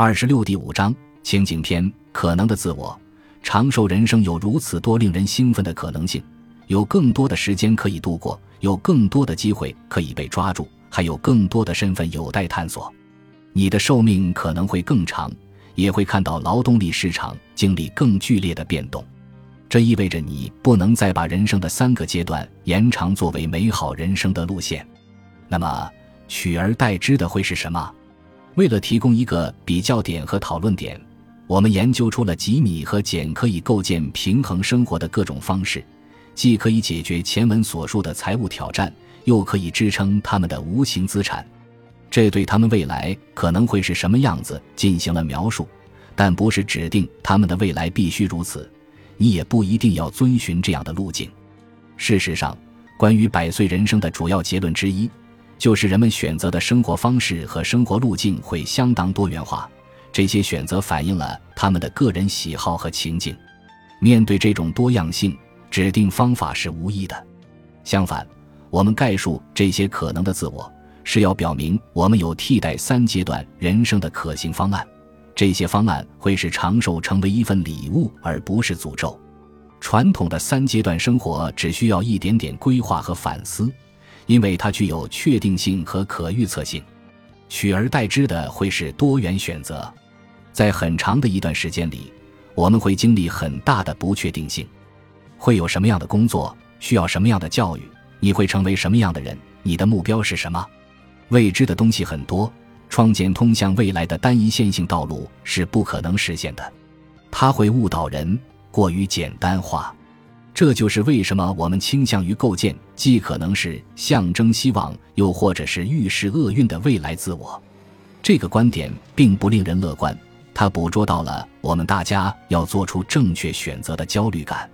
二十六第五章情景篇：可能的自我。长寿人生有如此多令人兴奋的可能性，有更多的时间可以度过，有更多的机会可以被抓住，还有更多的身份有待探索。你的寿命可能会更长，也会看到劳动力市场经历更剧烈的变动。这意味着你不能再把人生的三个阶段延长作为美好人生的路线。那么，取而代之的会是什么？为了提供一个比较点和讨论点。我们研究出了吉米和简可以构建平衡生活的各种方式，既可以解决前文所述的财务挑战，又可以支撑他们的无形资产。这对他们未来可能会是什么样子进行了描述，但不是指定他们的未来必须如此。你也不一定要遵循这样的路径。事实上，关于百岁人生的主要结论之一，就是人们选择的生活方式和生活路径会相当多元化。这些选择反映了他们的个人喜好和情境。面对这种多样性，指定方法是无益的。相反，我们概述这些可能的自我，是要表明我们有替代三阶段人生的可行方案。这些方案会使长寿成为一份礼物，而不是诅咒。传统的三阶段生活只需要一点点规划和反思，因为它具有确定性和可预测性。取而代之的会是多元选择。在很长的一段时间里，我们会经历很大的不确定性：会有什么样的工作，需要什么样的教育，你会成为什么样的人，你的目标是什么？未知的东西很多，创建通向未来的单一线性道路是不可能实现的，它会误导人，过于简单化。这就是为什么我们倾向于构建既可能是象征希望，又或者是预示厄运的未来自我。这个观点并不令人乐观。它捕捉到了我们大家要做出正确选择的焦虑感。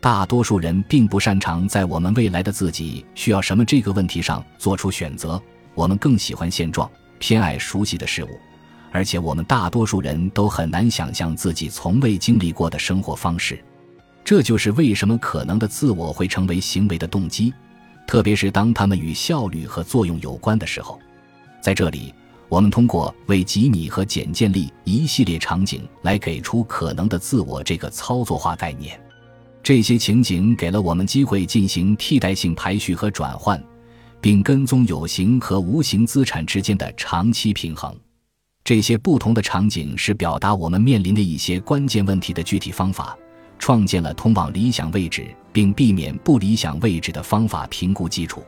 大多数人并不擅长在我们未来的自己需要什么这个问题上做出选择。我们更喜欢现状，偏爱熟悉的事物，而且我们大多数人都很难想象自己从未经历过的生活方式。这就是为什么可能的自我会成为行为的动机，特别是当他们与效率和作用有关的时候。在这里。我们通过为吉米和简建立一系列场景来给出可能的自我这个操作化概念。这些情景给了我们机会进行替代性排序和转换，并跟踪有形和无形资产之间的长期平衡。这些不同的场景是表达我们面临的一些关键问题的具体方法，创建了通往理想位置并避免不理想位置的方法评估基础。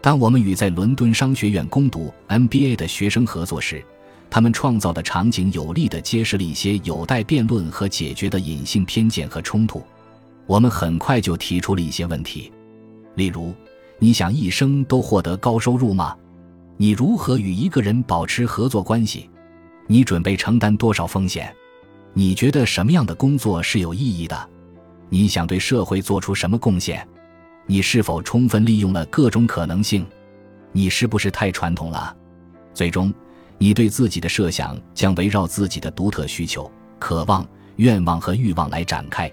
当我们与在伦敦商学院攻读 MBA 的学生合作时，他们创造的场景有力地揭示了一些有待辩论和解决的隐性偏见和冲突。我们很快就提出了一些问题，例如：你想一生都获得高收入吗？你如何与一个人保持合作关系？你准备承担多少风险？你觉得什么样的工作是有意义的？你想对社会做出什么贡献？你是否充分利用了各种可能性？你是不是太传统了？最终，你对自己的设想将围绕自己的独特需求、渴望、愿望和欲望来展开。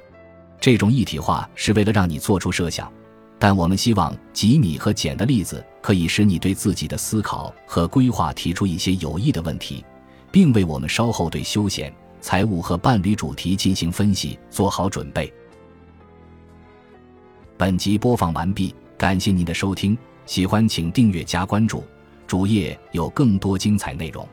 这种一体化是为了让你做出设想，但我们希望吉米和简的例子可以使你对自己的思考和规划提出一些有益的问题，并为我们稍后对休闲、财务和伴侣主题进行分析做好准备。本集播放完毕，感谢您的收听，喜欢请订阅加关注，主页有更多精彩内容。